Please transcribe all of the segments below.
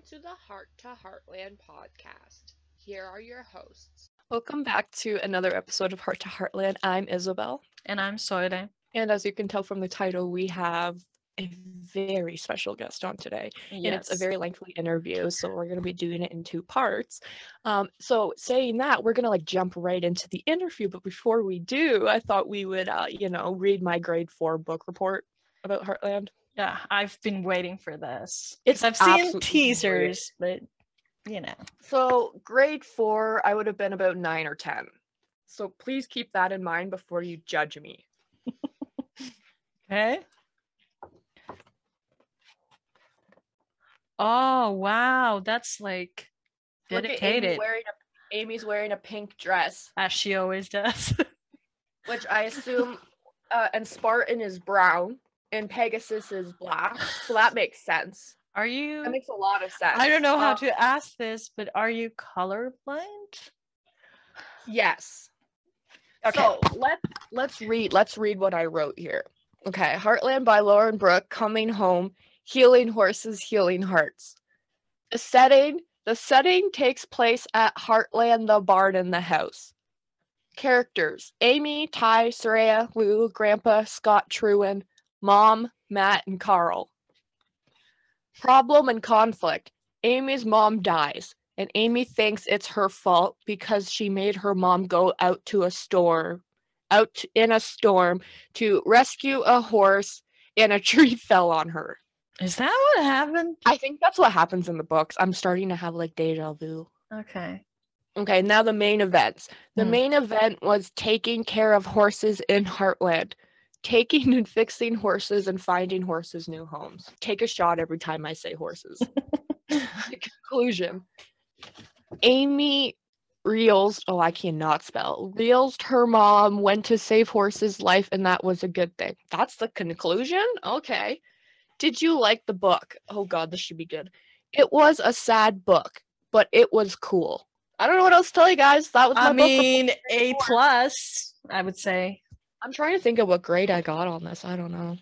Welcome to the Heart to Heartland podcast. Here are your hosts. Welcome back to another episode of Heart to Heartland. I'm Isabel. And I'm Soide. And as you can tell from the title, we have a very special guest on today. And it's a very lengthy interview. So we're going to be doing it in two parts. Um, so saying that, we're going to like jump right into the interview. But before we do, I thought we would, uh, you know, read my grade four book report about Heartland. Yeah, I've been waiting for this. It's I've seen teasers, but you know. So grade four, I would have been about nine or 10. So please keep that in mind before you judge me. Okay. Oh wow, that's like Look at Amy dedicated, wearing a, Amy's wearing a pink dress. as she always does. which I assume, uh, and Spartan is brown and Pegasus is black. So that makes sense. Are you? That makes a lot of sense. I don't know how Um, to ask this, but are you colorblind? Yes. So let let's read let's read what I wrote here. Okay, Heartland by Lauren Brooke, coming home, healing horses, healing hearts. The setting the setting takes place at Heartland, the barn, and the house. Characters: Amy, Ty, Soraya, Lou, Grandpa, Scott, Truan, Mom, Matt, and Carl. Problem and conflict. Amy's mom dies, and Amy thinks it's her fault because she made her mom go out to a store, out in a storm to rescue a horse, and a tree fell on her. Is that what happened? I think that's what happens in the books. I'm starting to have like deja vu. Okay. Okay, now the main events. The Hmm. main event was taking care of horses in Heartland. Taking and fixing horses and finding horses new homes. Take a shot every time I say horses. conclusion. Amy Reels, oh, I cannot spell. Reels, her mom went to save horse's life, and that was a good thing. That's the conclusion? Okay. Did you like the book? Oh, God, this should be good. It was a sad book, but it was cool. I don't know what else to tell you guys. That was my I mean, A plus, I would say. I'm trying to think of what grade I got on this. I don't know.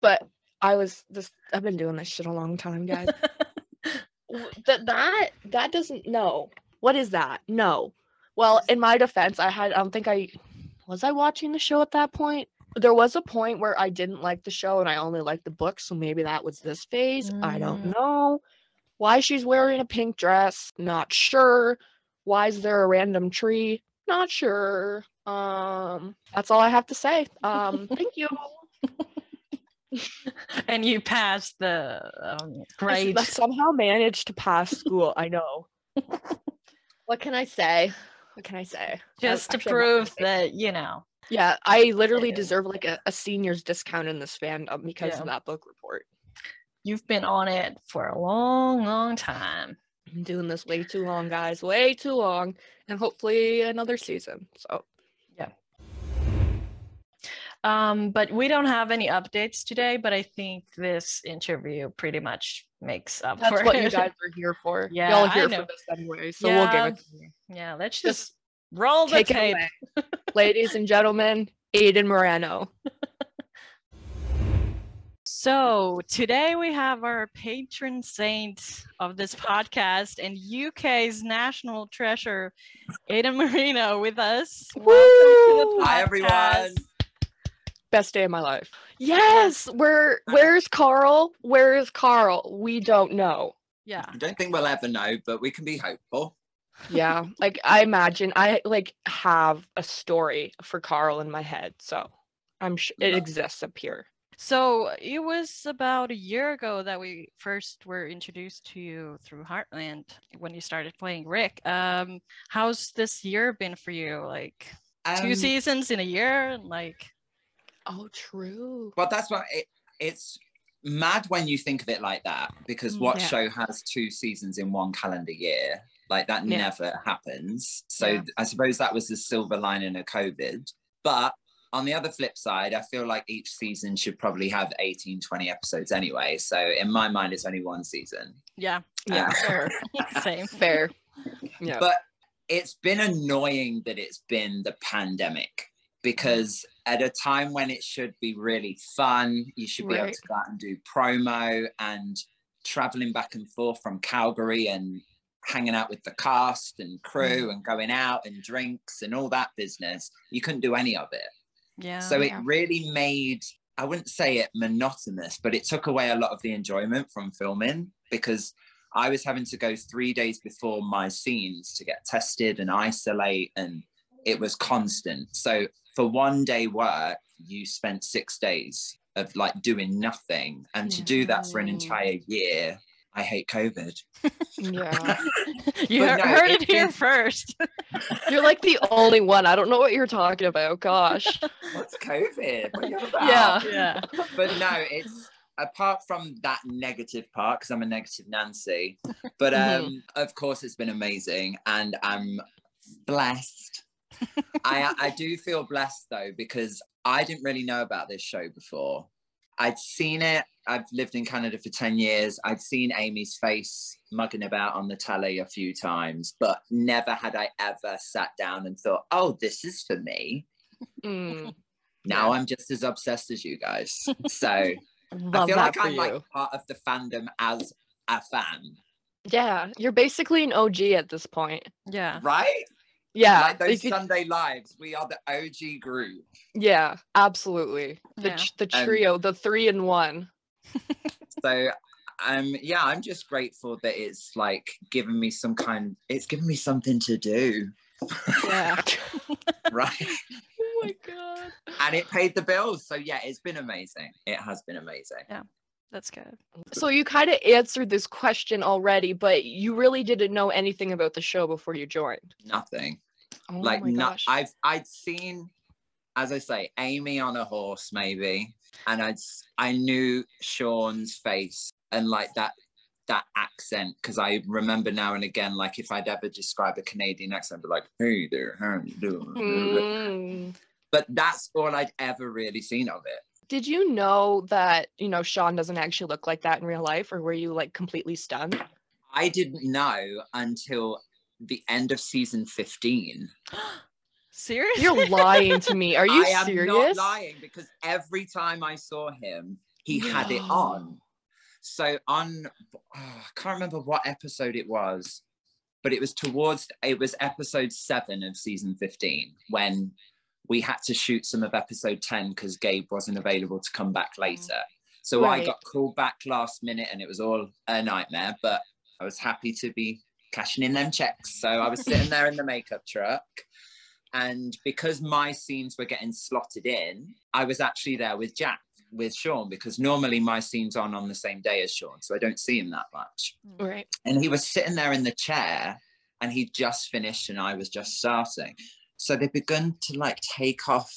But I was this I've been doing this shit a long time, guys. That that that doesn't no. What is that? No. Well, in my defense, I had I don't think I was I watching the show at that point. There was a point where I didn't like the show and I only liked the book, so maybe that was this phase. I don't Mm. know. Why she's wearing a pink dress? Not sure. Why is there a random tree? Not sure. Um, that's all I have to say. Um, thank you. and you passed the um, grade. I somehow managed to pass school. I know. what can I say? What can I say? I- just to actually, I'm not gonna prove that you know Yeah, I literally Yeah. deserve like a, a senior's discount in this fandom because Yeah. of that book report. you've been on it for a long long time I'm doing this way too long, guys. Way too long. And hopefully another season. So um but we don't have any updates today but i think this interview pretty much makes up that's for what it you guys are here for. Yeah, Y'all I here know. for this anyway. So we'll give it to you. yeah let's Just just roll the Take it tape away. Ladies and gentlemen, Aiden Moreno. so today we have our patron saint of this podcast and uk's national treasure Aiden Moreno with us Welcome to Woo! the Hi, everyone. Podcast. Best day of my life. Yes, where where's Carl? Where is Carl? We don't know. yeah I don't think we'll ever know, but we can be hopeful. Yeah, like I imagine I like have a story for Carl in my head, so I'm sure it exists up here. So it was about a year ago that we first were introduced to you through Heartland when you started playing Rick. Um, how's this year been for you? Like two Um, seasons in a year? and, Like Oh, true. Well, that's what it, it's mad when you think of it like that because what yeah. show has two seasons in one calendar year? Like that Yeah. never happens. So Yeah. I suppose that was the silver lining of COVID. But on the other flip side, I feel like each season should probably have 18, 20 episodes anyway. So in my mind, it's only one season. yeah, Yeah, uh, sure. Same. fair. Yeah. But it's been annoying that it's been the pandemic because at a time when it should be really fun, you should be able to go out and do promo and traveling back and forth from Calgary and hanging out with the cast and crew mm. and going out and drinks and all that business. You couldn't do any of it. Yeah. So it Yeah. really made, I wouldn't say it monotonous, but it took away a lot of the enjoyment from filming because I was having to go three days before my scenes to get tested and isolate, and it was constant. So for one day work, you spent six days of like doing nothing. And to do that for an entire year, I hate COVID. Yeah. you But heard, no, heard it it here first. You're like the only one. I don't know what you're talking about. Gosh. What's COVID? What are you about? Yeah. yeah. but no, it's apart from that negative part because I'm a negative Nancy. But Mhm. um, of course, it's been amazing, and I'm blessed. I I do feel blessed though because I didn't really know about this show before. I'd seen it. I've lived in Canada for 10 years. I'd seen Amy's face mugging about on the telly a few times, but never had I ever sat down and thought, oh, this is for me. Mm, Now I'm just as obsessed as you guys. So I feel like I'm you. like part of the fandom as a fan, yeah, you're basically an OG at this point. Yeah. right? Yeah. like those like you- Sunday lives, we are the OG group. yeah, absolutely. The Yeah. ch- the Um, trio, the three in one. So um yeah, I'm just grateful that it's like giving me some kind it's giving me something to do, Yeah. right? oh my god. and it paid the bills. So yeah, it's been amazing. It has been amazing. That's good. So you kind of answered this question already, but you really didn't know anything about the show before you joined. Nothing. Oh like my not. I've I'd seen as I say, Amy on a horse maybe. And I'd s- I knew Sean's face and like that that accent because I remember now and again, like if I'd ever describe a Canadian accent, I'd be like, hey there, how you doing? Mm. But that's all I'd ever really seen of it. Did you know that, you know, Sean doesn't actually look like that in real life, or were you like completely stunned? I didn't know until the end of season 15. Seriously? You're lying to me. Are you serious? I am not lying because every time I saw him, he had it on. So on, oh, I can't remember what episode it was, but it was towards, it was episode seven of season 15 when we had to shoot some of episode 10 because Gabe wasn't available to come back mm. later. So I got called back last minute and it was all a nightmare, but I was happy to be cashing in them checks. So I was sitting there in the makeup truck. And because my scenes were getting slotted in, I was actually there with Jack, with Sean, because normally my scenes on on the same day as Sean. So I don't see him that much. Mm. Right. And he was sitting there in the chair and he just finished and I was just starting. So they begun to like take off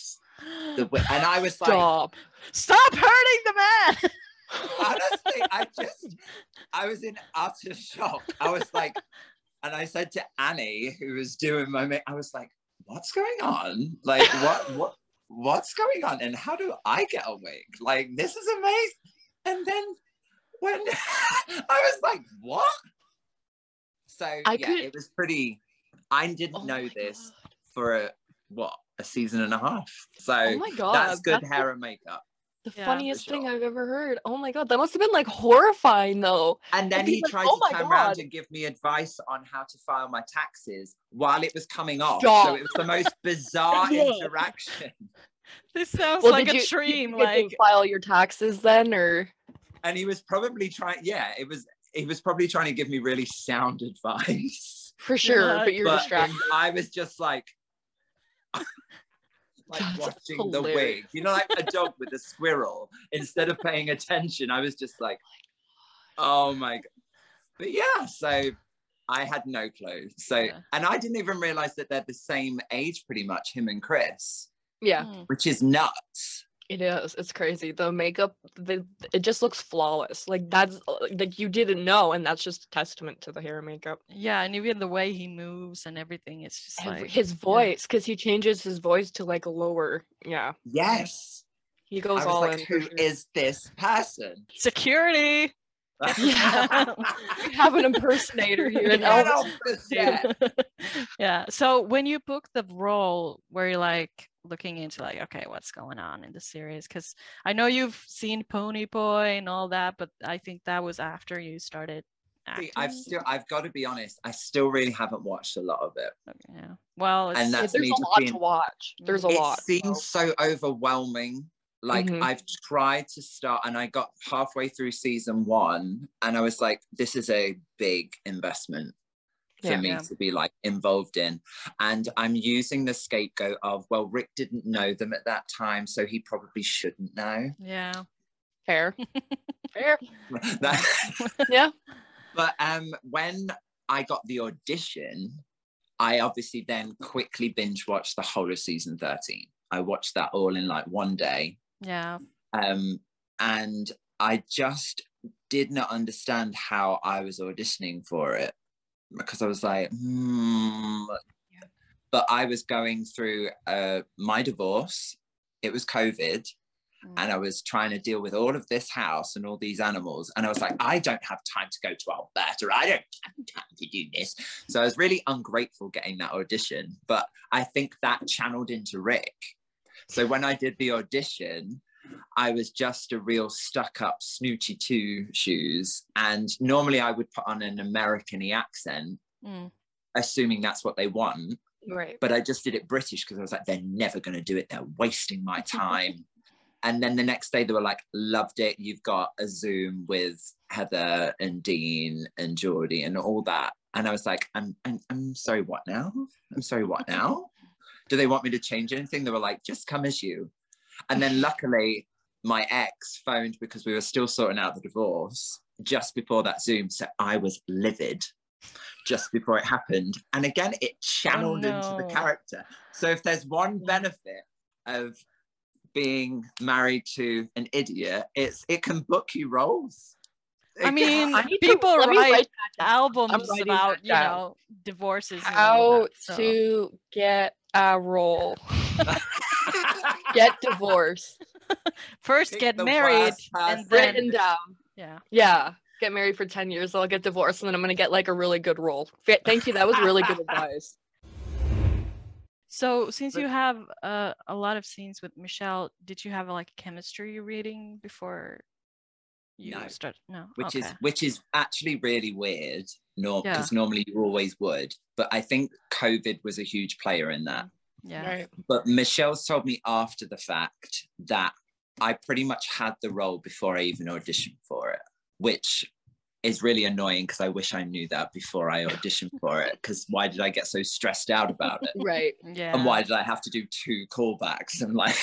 the wi- and I was like, Stop. Stop hurting the man. honestly, I just, I was in utter shock. I was like, and I said to Annie, who was doing my I was like, what's going on? Like, what, what, what's going on? And how do I get a wig? Like, this is amazing. And then when I was like, what? So I yeah, could- it was pretty. I didn't Oh know this God. For a what a season and a half. So Oh my god. that's good the- hair and makeup. The Yeah, for funniest thing. I've ever heard. Oh my god, that must have been like horrifying though. And then he like, tried "Oh to my turn around and give me advice on how to file my taxes while it was coming off. Stop. So it was the most bizarre Yeah. interaction. This sounds Well, like a you- dream. you get to Like file your taxes then, or And he was probably trying, yeah, it was, he was probably trying to give me really sound advice. for sure, not. but you're but distracted. I was just like, like That's watching the wig, you know, like a dog with a squirrel. Instead of paying attention, I was just like, oh my god. But yeah, so I had no clue. So, Yeah. and I didn't even realize that they're the same age, pretty much, him and Chris, Yeah, mm, which is nuts. It is. It's crazy. The makeup, the it just looks flawless. Like that's uh, like you didn't know, and that's just a testament to the hair and makeup. yeah, and even the way he moves and everything, it's just Every- like his voice, because he changes his voice to like lower. Yeah, Yes. he goes I all like, in. for who sure. is this person? security. Yeah. We have an impersonator here, and Yeah. Elvis off yeah. So when you booked the role, were you like looking into like, okay, what's going on in the series? Because I know you've seen Pony Boy and all that, but I think that was after you started. See, I've still, I've got to be honest, I still really haven't watched a lot of it. Okay, yeah. Well, it's, And Yeah, there's a lot being- to watch. There's a it lot. It seems so overwhelming. Like Mhm. I've tried to start, and I got halfway through season one, and I was like, "This is a big investment for Yeah. me Yeah. to be like involved in." And I'm using the scapegoat of, "Well, Rick didn't know them at that time, so he probably shouldn't know." yeah. Fair. Fair. That- Yeah. but um, when I got the audition, I obviously then quickly binge watched the whole of season 13. I watched that all in like one day. Yeah. Um, and I just did not understand how I was auditioning for it because I was like, hmm. But I was going through uh, my divorce. It was COVID and I was trying to deal with all of this house and all these animals. And I was like, I don't have time to go to Alberta. I don't have time to do this. So I was really ungrateful getting that audition. But I think that channeled into Rick. So when I did the audition, I was just a real stuck up snooty two shoes. And normally I would put on an American accent, Mm. assuming that's what they want Right. but I just did it British because I was like, they're never going to do it. They're wasting my time. and then the next day they were like, loved it. You've got a Zoom with Heather and Dean and Geordie and all that. And I was like, I'm, I'm, I'm sorry, what now? I'm sorry, what now? Do they want me to change anything? They were like, just come as you. And then luckily, my ex phoned because we were still sorting out the divorce just before that Zoom. So I was livid just before it happened. And again, it channeled oh, into the character. So if there's one benefit of being married to an idiot, it's it can book you roles. I mean, I need to- people me write write albums about you know divorces. How that, so- to get a role. Get divorced. first Pick get the married worst and then Written down. yeah. Yeah. Get married for 10 years, I'll get divorced, and then I'm going to get like a really good role. Fa- Thank you. That was really good advice. So since you have uh, a lot of scenes with Michelle, did you have like chemistry reading before you No. start? No. which okay. is which is actually really weird. No, Yeah. because normally you always would. But I think COVID was a huge player in that. Mm, yeah. Right. But Michelle's told me after the fact that I pretty much had the role before I even auditioned for it, which is really annoying because I wish I knew that before I auditioned for it. Because why did I get so stressed out about it? Right. Yeah. And why did I have to do two callbacks? And like,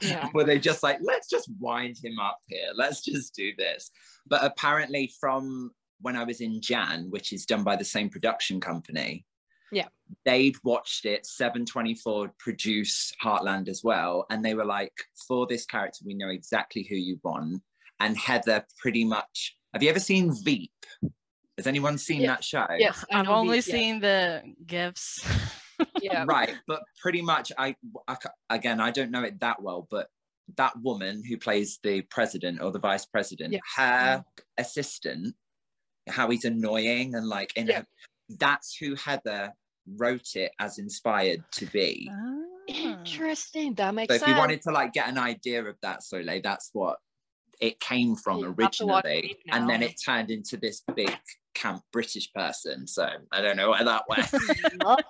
Yeah. were they just like, let's just wind him up here? Let's just do this. But apparently, from when I was in Jann, which is done by the same production company, Yeah. they'd watched it. 724 produce Heartland as well. And they were like, for this character, we know exactly who you want. And Heather pretty much, have you ever seen Veep? Has anyone seen Yeah. that show? Yes. I I've know only these- yeah. seen the gifs. Yeah. right but pretty much I, I again i don't know it that well but that woman who plays the president or the vice president Yeah. her assistant how he's annoying and like in Yeah. a, that's who heather wrote it as inspired to be Ah. Interesting. That makes so if sense. you wanted to like get an idea of that Soleil, that's what it came from You'll have to watch originally and then it turned into this big camp british person so i don't know where that went that.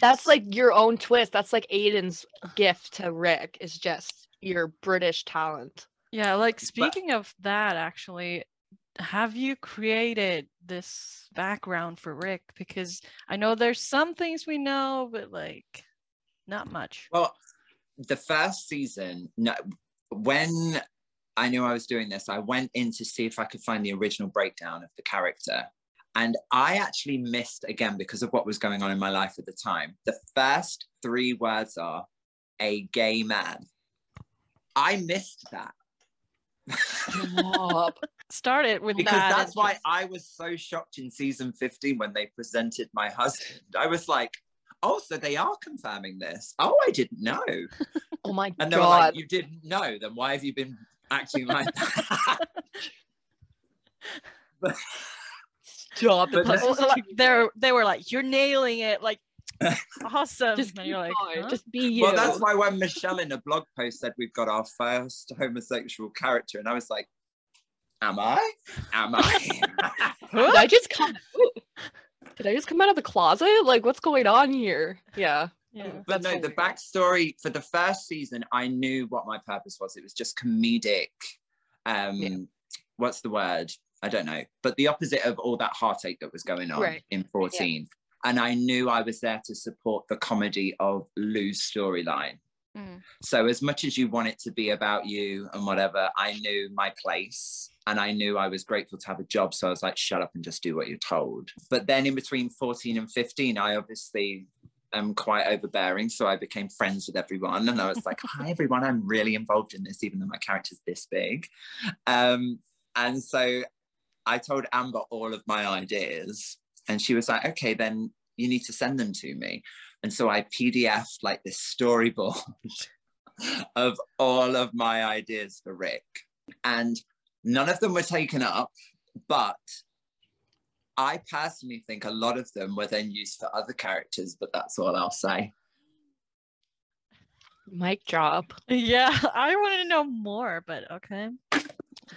That's like your own twist. That's like Aiden's gift to Rick is just your British talent. Yeah, like speaking of that, actually, have you created this background for Rick? Because I know there's some things we know, but like not much. Well, the first season, no, when I knew I was doing this, I went in to see if I could find the original breakdown of the character. And I actually missed again because of what was going on in my life at the time. The first three words are a gay man. I missed that. Stop. Started with because that. that's why I was so shocked in season 15 when they presented my husband. I was like, oh, so they are confirming this. Oh, I didn't know. oh my And they were god. like, you didn't know, then why have you been acting like that? but, job. But That's that's- They're they were like, you're nailing it, like awesome. just and you're like, huh? just be you. Well, that's why when Michelle in a blog post said we've got our first homosexual character, and I was like, "Am I? Am I?" Did I just come? Did I just come out of the closet? Like, what's going on here? Yeah. Yeah. but no, the backstory for the first season, I knew what my purpose was. It was just comedic. Um, Yeah. what's the word? I don't know. But the opposite of all that heartache that was going on Right. in 14. And I knew I was there to support the comedy of Lou's storyline. Mm. So as much as you want it to be about you and whatever, I knew my place and I knew I was grateful to have a job. So I was like, shut up and just do what you're told. But then in between 14 and 15, I obviously am quite overbearing. So I became friends with everyone. And I was like, hi everyone, I'm really involved in this, even though my character's this big. Um, and so I told Amber all of my ideas. And she was like, okay, then you need to send them to me. And so I PDF'd like this storyboard of all of my ideas for Rick. And none of them were taken up, but I personally think a lot of them were then used for other characters, but that's all I'll say. Mic drop. Yeah, I want to know more, but okay.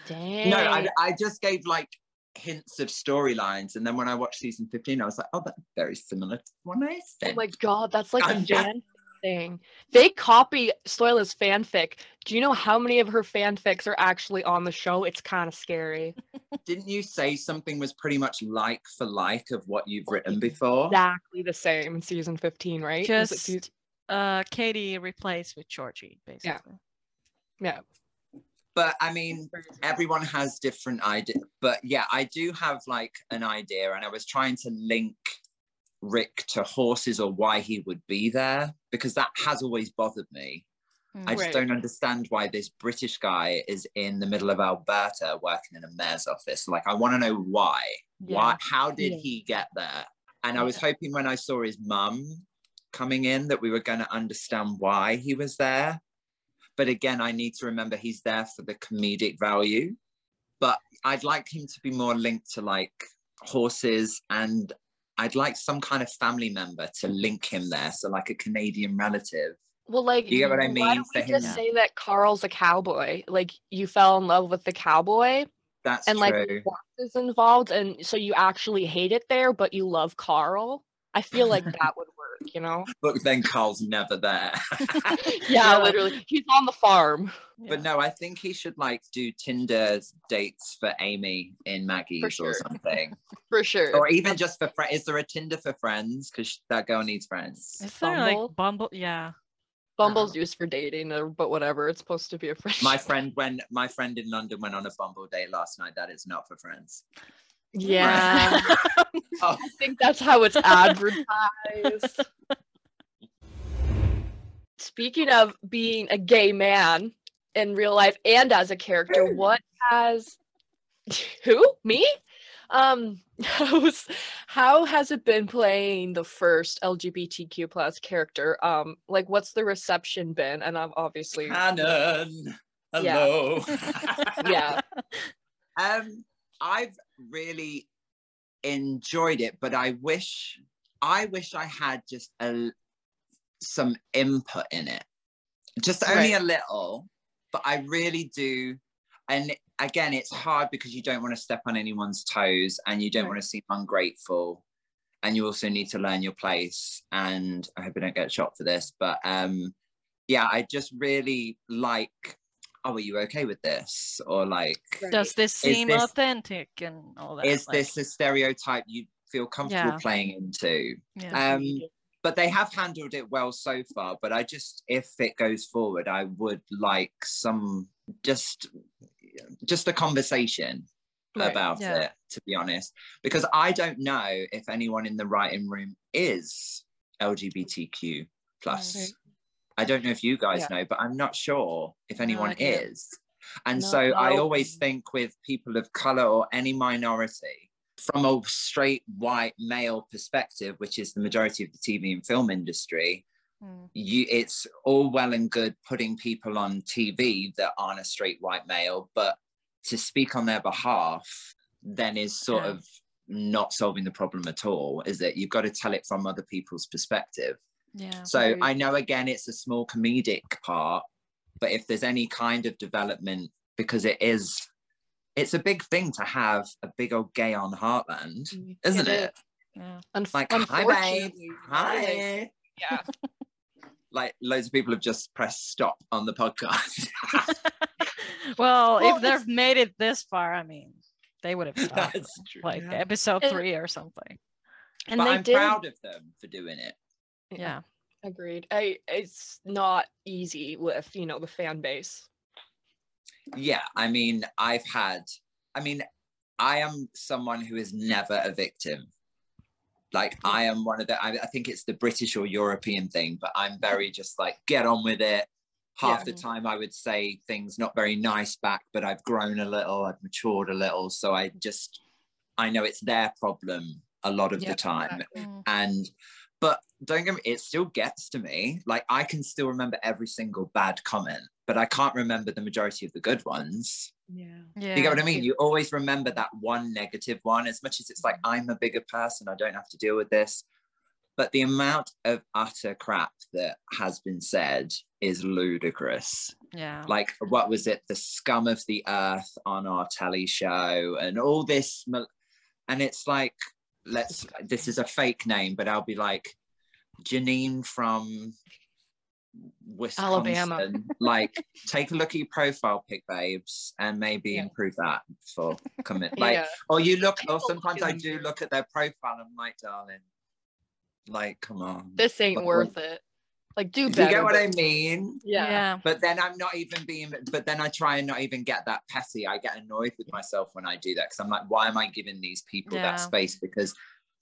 Dang. No, I, I just gave like hints of storylines. And then when I watched season 15, I was like, oh, that's very similar to one I said." Oh my god, that's like a I'm just- fan thing. They copy Stoila's fanfic. Do you know how many of her fanfics are actually on the show? It's kind of scary. Didn't you say something was pretty much like for like of what you've written before? Exactly the same in season 15, right? Was it Just season- uh Katie replaced with Georgie, basically. Yeah. yeah. but I mean, everyone has different ideas. But yeah, I do have like an idea, and I was trying to link Rick to horses or why he would be there because that has always bothered me. Mm. I just Right. don't understand why this British guy is in the middle of Alberta working in a mayor's office. Like, I want to know why. Why? How did Yeah. he get there? And I was hoping when I saw his mum coming in that we were going to understand why he was there. But again, I need to remember he's there for the comedic value. But I'd like him to be more linked to like horses and I'd like some kind of family member to link him there. So like a Canadian relative. Well, like, You get what I why mean? don't we just say that Carl's a cowboy? Like, you fell in love with the cowboy, That's and like true. horses involved, and so you actually hate it there, but you love Carl. I feel like that would work, you know? But then Carl's never there. yeah, Yeah. literally, he's on the farm. But no, I think he should like do Tinder dates for Amy in Maggie's sure. or something. For sure. or even just for friends. Is there a Tinder for friends? Because that girl needs friends. Is there Bumble? like Bumble? Yeah. Bumble's used for dating, but whatever. It's supposed to be a friendship. My friend, when my friend in London went on a Bumble date last night, that is not for friends. Yeah, Oh, I think that's how it's advertised. Speaking of being a gay man in real life and as a character, what has who me? Um, how's, how has it been playing the first LGBTQ plus character? Um, like what's the reception been? And I'm obviously Hannon, Yeah. hello. yeah, Um, I've really enjoyed it, but I wish I wish I had just a some input in it. Just only a little, but I really do. And again, it's hard because you don't want to step on anyone's toes and you don't Right. want to seem ungrateful. And you also need to learn your place. And I hope I don't get shot for this, but um yeah, I just really like, oh, are you okay with this? Or like Does this seem this- authentic and all that? is like- this a stereotype you feel comfortable Yeah. playing into? Yeah. Um, but they have handled it well so far. But I just, if it goes forward, I would like some just, just a conversation Right. about Yeah. it. To be honest, because I don't know if anyone in the writing room is LGBTQ plus. Right. I don't know if you guys Yeah. know, but I'm not sure if anyone is. And No, so I always think with people of color or any minority, from a straight white male perspective, which is the majority of the TV and film industry, Mm. you it's all well and good putting people on TV that aren't a straight white male, but to speak on their behalf then is sort Yeah. of not solving the problem at all is that you've got to tell it from other people's perspective Yeah. so Right. i know again it's a small comedic part but if there's any kind of development because it is it's a big thing to have a big old gay on heartland mm, isn't It it, Yeah. Unf- like hi babe hi Yeah. like loads of people have just pressed stop on the podcast well, Well, if they've made it this far, I mean, they would have stopped That's true. like yeah. episode And- three or something. And but they i'm did. proud of them for doing it Yeah. Agreed. I, it's not easy with you know the fan base. yeah i mean i've had i mean i am someone who is never a victim like i am one of the I, I think it's the british or european thing but i'm very just like get on with it half the time i would say things not very nice back but i've grown a little i've matured a little so i just i know it's their problem a lot of Yeah, the time exactly. And but don't get me it still gets to me like i can still remember every single bad comment but i can't remember the majority of the good ones Yeah. Yeah. you get what i mean you always remember that one negative one as much as it's like i'm a bigger person i don't have to deal with this but the amount of utter crap that has been said is ludicrous Yeah. like what was it the scum of the earth on our telly show and all this mal- and it's like let's this is a fake name but i'll be like janine from Wisconsin. Alabama. like take a look at your profile pic babes and maybe Yeah. improve that for coming like yeah. or you look or sometimes i do. look at their profile and i'm like darling like come on This ain't worth it. Like do do you get what but- i mean Yeah. Yeah. but then I'm not even being, but then I try and not even get that petty. I get annoyed with myself when I do that because I'm like, why am I giving these people Yeah. that space? Because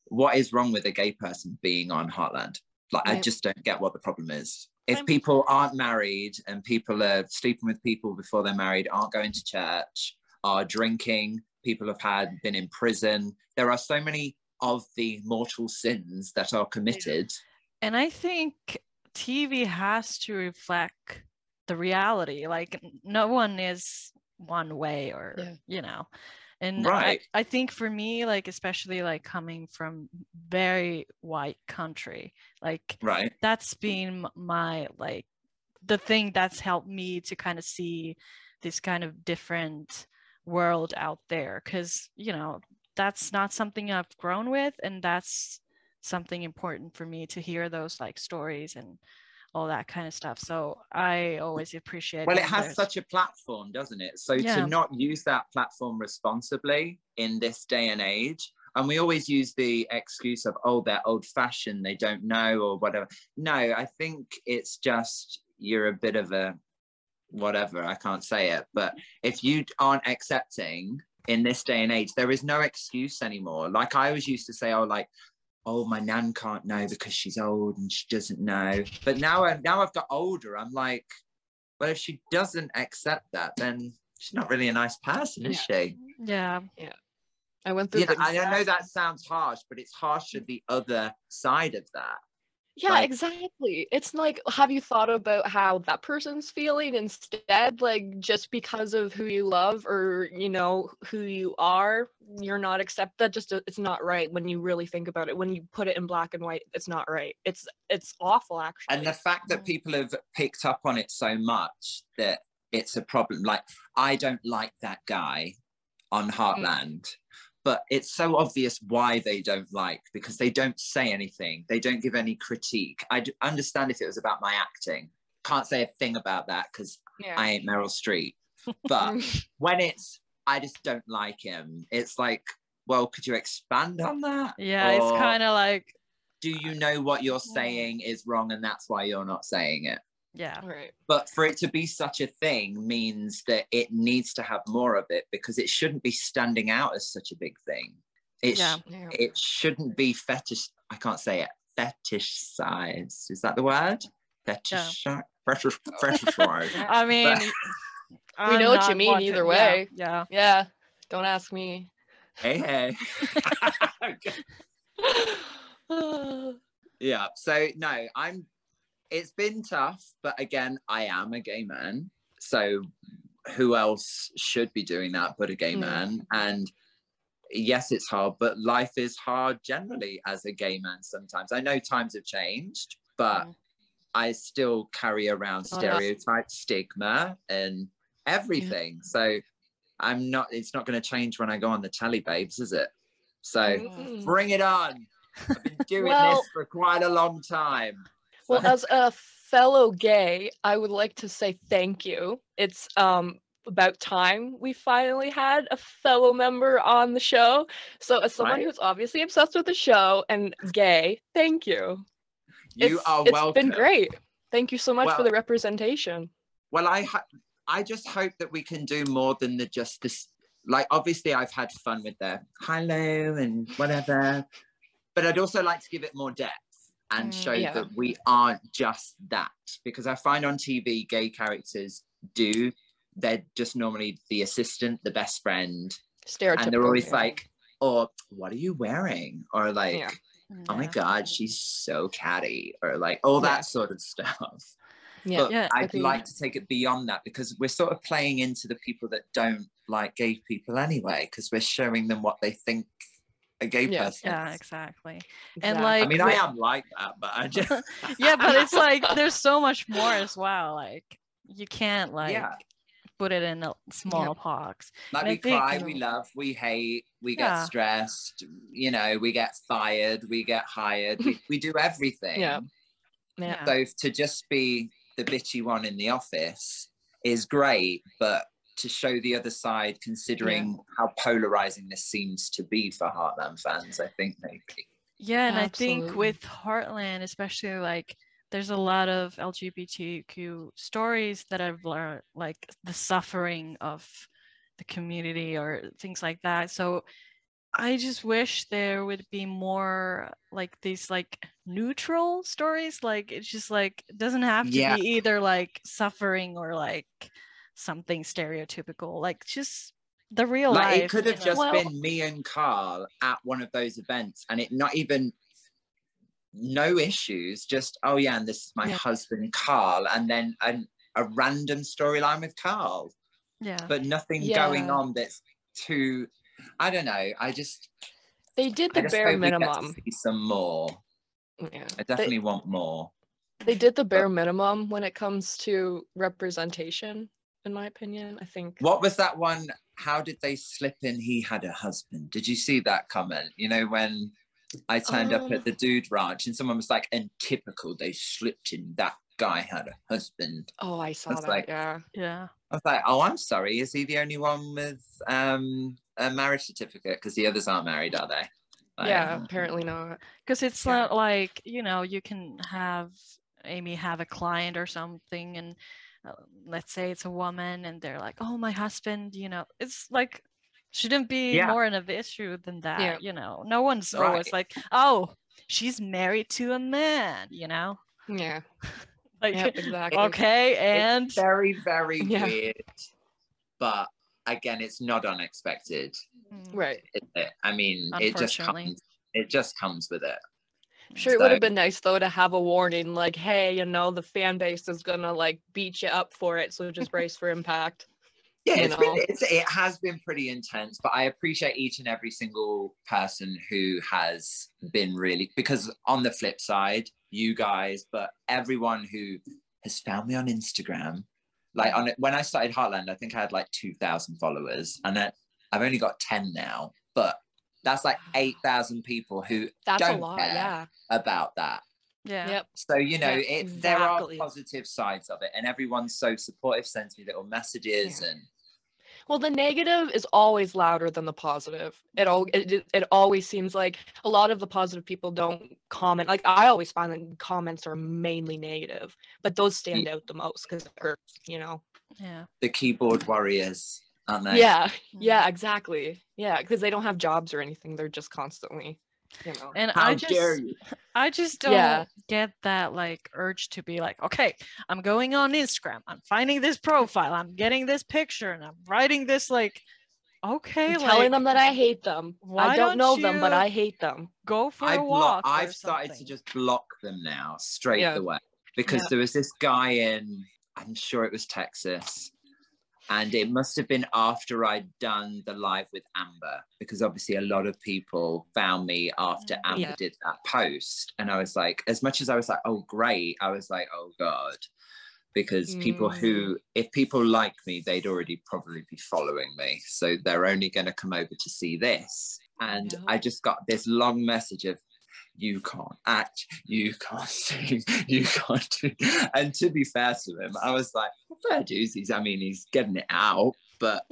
what is wrong with a gay person being on Heartland? Like, I just don't get what the problem is. If I'm- people aren't married and people are sleeping with people before they're married, aren't going to church, are drinking, people have had been in prison, there are so many of the mortal sins that are committed. And I think TV has to reflect the reality. Like no one is one way or Yeah. you know. And Right. I, I think for me, like especially like coming from very white country, like Right. that's been my like the thing that's helped me to kind of see this kind of different world out there because you know that's not something i've grown with and that's something important for me to hear those like stories and all that kind of stuff so i always appreciate Well, it has such a platform, doesn't it? So Yeah. to not use that platform responsibly in this day and age, and we always use the excuse of, oh, they're old fashioned, they don't know, or whatever. No, I think it's just you're a bit of a whatever, I can't say it. But if you aren't accepting in this day and age, there is no excuse anymore. Like I always used to say, oh, like, oh, my nan can't know because she's old and she doesn't know. But now, I, now I've got older, I'm like, well, if she doesn't accept that, then she's not really a nice person, is she? yeah yeah I went through You know, I, I know that sounds harsh, but it's harsher the other side of that. Yeah, like- exactly. It's like, have you thought about how that person's feeling instead? Like, just because of who you love or, you know, who you are, you're not accept that just uh, it's not right when you really think about it. When you put it in black and white, it's not right. It's it's awful actually. And the fact that people have picked up on it so much that it's a problem. Like, I don't like that guy on Heartland, but it's so obvious why they don't like because they don't say anything. They don't give any critique. i understand if it was about my acting. Can't say a thing about that because yeah. I ain't Meryl Streep. But when it's, I just don't like him, it's like, well, could you expand on that? yeah it's kind of like Do you know what you're saying is wrong and that's why you're not saying it? Yeah right. But for it to be such a thing means that it needs to have more of it because it shouldn't be standing out as such a big thing. It, sh- Yeah. Yeah. it shouldn't be fetish. I can't say it. Fetish size. Is that the word? Fetish. Fetish. Fetish. i mean We I'm know what you not mean one to- either yeah, way. yeah Yeah. Don't ask me. hey, hey. yeah. So no, I'm. It's been tough, but again, I am a gay man. So who else should be doing that but a gay Mm. man? And yes, it's hard, but life is hard generally as a gay man sometimes. I know times have changed, but Mm. I still carry around Oh, yeah. stereotype, stigma, and everything. So I'm not, it's not going to change when I go on the telly, babes, is it? So Mm-mm. bring it on. I've been doing Well- this for quite a long time. Well, as a fellow gay, I would like to say thank you. It's um about time we finally had a fellow member on the show. So, as someone Right. who's obviously obsessed with the show and gay, thank you. you It's- are It's welcome. It's been great. Thank you so much for the representation. Well, I ha- I just hope that we can do more than the just this. Like, obviously, I've had fun with the hello and whatever, but I'd also like to give it more depth and Mm, show yeah. that we aren't just that. Because I find on TV, gay characters do. They're just normally the assistant, the best friend, and they're always yeah. like, "Or what are you wearing?" Or like, Yeah. "Oh my god, she's so catty," or like all that sort of stuff yeah. but Yeah, I'd like to take it beyond that because we're sort of playing into the people that don't like gay people anyway, because we're showing them what they think a gay Yeah. person Yeah, exactly. exactly. like- I mean, I am like that, but I just yeah, but it's like there's so much more as well. Like you can't like Yeah. put it in a small box. like And we think, cry, we love, we hate, we get stressed, you know, we get fired, we get hired, we, we do everything. Yeah. Yeah. So to just be the bitchy one in the office is great, but to show the other side, considering how polarizing this seems to be for Heartland fans, I think maybe. Yeah, and I think with Heartland, especially like there's a lot of LGBTQ stories that I've learned, like the suffering of the community or things like that. So I just wish there would be more like these like neutral stories. Like it's just like it doesn't have to Yeah. be either like suffering or like something stereotypical. Like just the real like life. it could have just Well- been me and Carl at one of those events and it not even no issues just oh yeah and this is my Yeah. husband Carl and then an, a random storyline with Carl yeah. but nothing going on that's too I don't know I just They did I the just bare hope we get to minimum. see some more Yeah. I They- definitely want more they did the bare minimum when it comes to representation in my opinion i think what was that one? How did they slip in he had a husband did you see that comment? You know when I turned up at the dude ranch and someone was like and typical they slipped in that guy had a husband. Oh i saw That's that like- yeah. Yeah. I was like oh I'm sorry is he the only one with um a marriage certificate? Because the others aren't married are they? Like, yeah apparently not. Because it's Yeah. not like you know you can have amy have a client or something and let's say it's a woman and they're like oh my husband you know it's like shouldn't be Yeah. more of an issue than that Yeah. you know no one's always like oh she's married to a man you know yeah like yep, exactly okay and it's very very Yeah. weird but again it's not unexpected Mm, right it? I mean it just comes it just comes with it sure it would have been nice though to have a warning like hey you know the fan base is gonna like beat you up for it so just brace for impact Yeah, it's been, it's, it has been pretty intense, but I appreciate each and every single person who has been really because on the flip side, you guys, but everyone who has found me on Instagram, like on it when I started Heartland, I think I had like two thousand followers, and then I've only got ten now, but that's like eight thousand people who that's Don't lot care. yeah about that. yeah yep So you know, Yeah, it, there are positive sides of it, and everyone's so supportive, sends me little messages, and Well, the negative is always louder than the positive. It all it, it- it always seems like a lot of the positive people don't comment. Like I always find that comments are mainly negative, but those stand out the most because it hurts, you know. yeah the keyboard warriors, aren't they? Yeah, Mm. yeah, exactly. Yeah, because they don't have jobs or anything. They're just constantly, you know. and How i just dare you? I just don't Yeah. get that like urge to be like, okay, I'm going on Instagram, I'm finding this profile, I'm getting this picture, and I'm writing this like, okay, I'm like telling them that I hate them. why I don't don't know them, but I hate them. go for I a walk. or I've started to just block them now straight Yeah. away because Yeah. there was this guy in, I'm sure it was Texas, and it must have been after I'd done the live with Amber because obviously a lot of people found me after Mm, Amber Yeah. did that post, and I was like, as much as I was like, oh great, I was like, oh god, because people who, if people like me, they'd already probably be following me, so they're only going to come over to see this, and. I just got this long message of. You can't act, you can't sing, you can't do. And to be fair to him, I was like, fair. He's, I mean, he's getting it out, but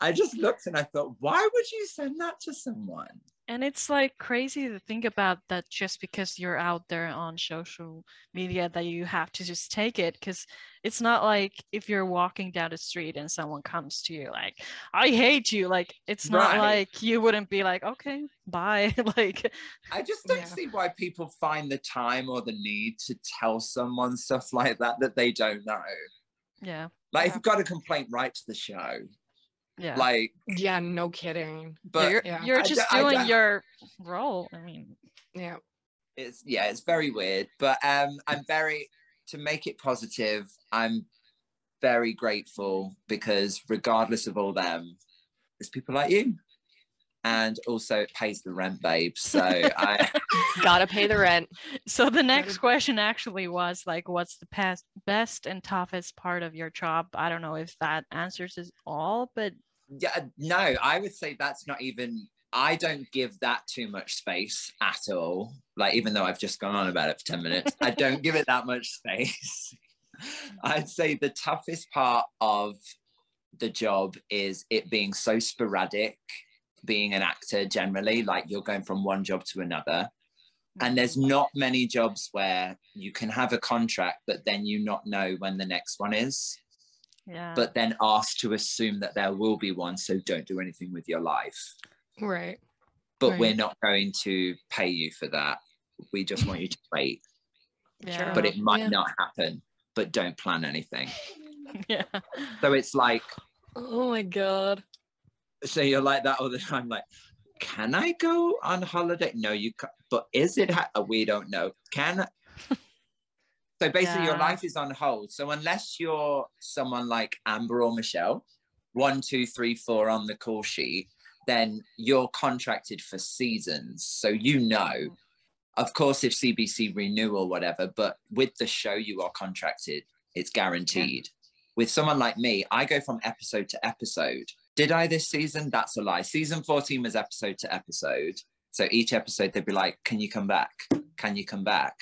I just looked and I thought, why would you send that to someone? And it's like crazy to think about that just because you're out there on social media that you have to just take it because it's not like if you're walking down the street and someone comes to you like I hate you like it's not Right. like you wouldn't be like okay bye like I just don't Yeah. see why people find the time or the need to tell someone stuff like that that they don't know. yeah Like, if you've got a complaint, write to the show. Yeah Like, Yeah, no kidding. But you're, yeah. you're I just d- I doing d- your role I mean Yeah. it's yeah, it's very weird. But um, I'm very to make it positive. I'm very grateful because regardless of all them, there's people like you, and also it pays the rent, babe. So I Gotta pay the rent. So the next question actually was like, what's the past, best and toughest part of your job? I don't know if that answers it all, but yeah, uh, no, I would say that's not even. I don't give that too much space at all. Like, even though I've just gone on about it for 10 minutes, I don't give it that much space. I'd say the toughest part of the job is it being so sporadic, being an actor generally, like you're going from one job to another. Mm. And there's not many jobs where you can have a contract, but then you not know when the next one is yeah. but then asked to assume that there will be one, so don't do anything with your life. Right. But we're not going to pay you for that. We just want you to wait. yeah. But it might Yeah. not happen. But don't plan anything. yeah. So it's like, Oh my god. So you're like that all the time, like, can I go on holiday? No, you can't. But is it? Ha- we don't know. Can. So basically, your life is on hold. So unless you're someone like Amber or Michelle, one, two, three, four on the call sheet, then you're contracted for seasons. So you know, of course, if CBC renew or whatever, but with the show, you are contracted. It's guaranteed. With someone like me, I go from episode to episode. Did I this season? That's a lie. Season 14 was episode to episode. So each episode, they'd be like, Can you come back? Can you come back?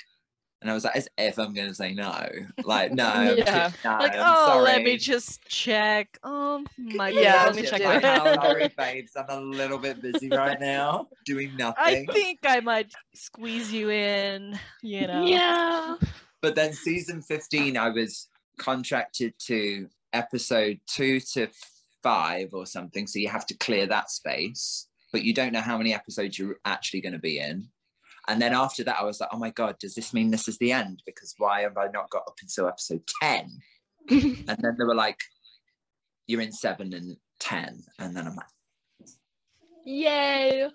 And I was like, As if I'm going to say no. Like, no. Yeah. no, Like, I'm oh, let me just check. Oh my Yeah, let me check my my calendar. calendar. Sorry, babes. I'm a little bit busy right now, doing nothing. I think I might squeeze you in, you know. Yeah. But then season 15, I was contracted to episode two to five or something. So you have to clear that space, but you don't know how many episodes you're actually going to be in. And then after that, I was like, oh my God, does this mean this is the end? Because why have I not got up until episode 10? And then they were like, you're in seven and 10. And then I'm like, Yay.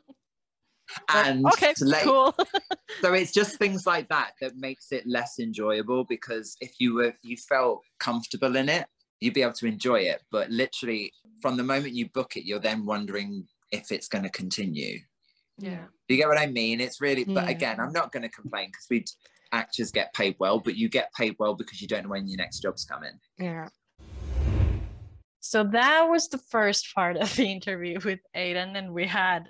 and okay, let- cool. so it's just things like that that makes it less enjoyable because if you were you felt comfortable in it you'd be able to enjoy it but literally from the moment you book it you're then wondering if it's going to continue yeah. you get what i mean it's really but again i'm not going to complain because we actors get paid well but you get paid well because you don't know when your next job's coming Yeah. So that was the first part of the interview with Aiden, and we had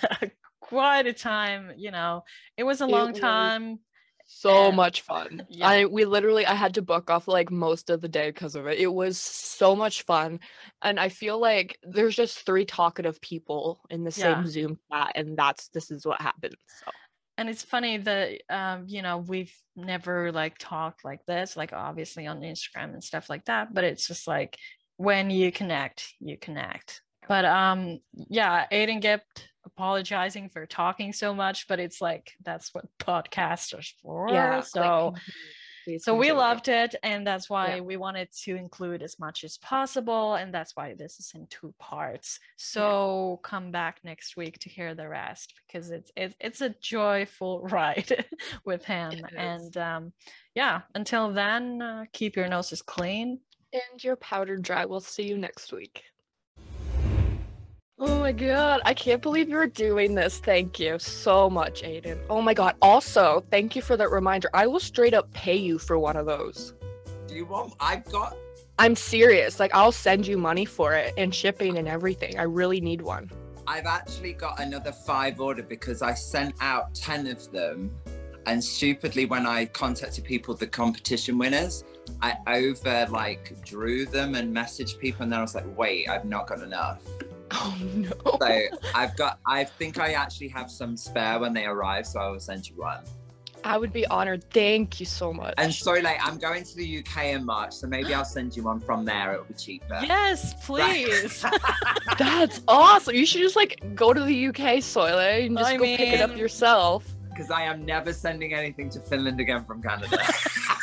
quite a time. You know, it was a It long was- time. So much fun. Yeah. I we literally I had to book off like most of the day because of it. It was so much fun. And I feel like there's just three talkative people in the Yeah. same Zoom chat and that's this is what happens. So And it's funny that um, you know we've never like talked like this, like obviously on Instagram and stuff like that. But it's just like when you connect, you connect. But um, yeah, Aiden kept apologizing for talking so much, but it's like that's what podcasters for. yeah. so. like, so we loved it and that's why we wanted to include as much as possible and that's why this is in two parts so come back next week to hear the rest because it's it's, it's a joyful ride with him and um, yeah until then uh, keep your noses clean And your powder dry. We'll see you next week. Oh my god, I can't believe you're doing this. Thank you so much, Aiden. Oh my god. Also, thank you for that reminder. I will straight up pay you for one of those. Do you want? I've got. I'm serious. Like, I'll send you money for it and shipping and everything. I really need one. I've actually got another five order because I sent out ten of them, and stupidly, when I contacted people, the competition winners, I over like drew them and messaged people, and then I was like, wait, I've not got enough. Oh no. So I've got. I think I actually have some spare when they arrive, so I will send you one. I would be honored. Thank you so much. And sorry, like I'm going to the UK in March, so maybe I'll send you one from there. It'll be cheaper. Yes, please. That's awesome. You should just like go to the UK, Soile, and just I go pick it up yourself. Because I am never sending anything to Finland again from Canada.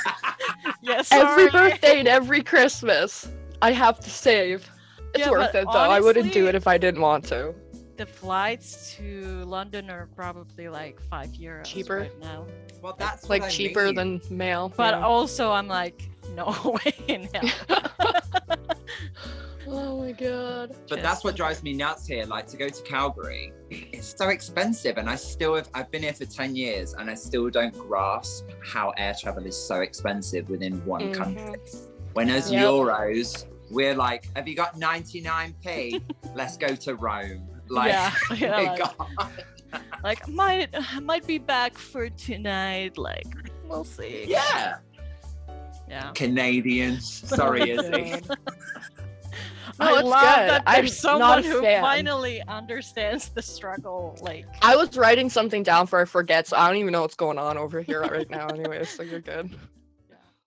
yes. Every birthday and every Christmas, I have to save. It's Yeah, worth it though. I wouldn't do it if I didn't want to. The flights to London are probably like five euros Cheaper? right now. well, that's what Like I cheaper mean. than mail. But yeah. also, I'm like, no way in hell. oh my god. But that's what drives me nuts here. Like to go to Calgary, it's so expensive, and I still have. I've been here for ten years, and I still don't grasp how air travel is so expensive within one Mhm. country. When as Yep. euros, we're like, have you got ninety nine p? Let's go to Rome. Like, yeah, yeah, like, God. like might might be back for tonight. Like we'll see. yeah. yeah. Canadians. Sorry, Izzy. No, I it's love good. that I'm there's someone who fan. finally understands the struggle. Like, I was writing something down for I forget, so I don't even know what's going on over here right now. Anyway, so you're good.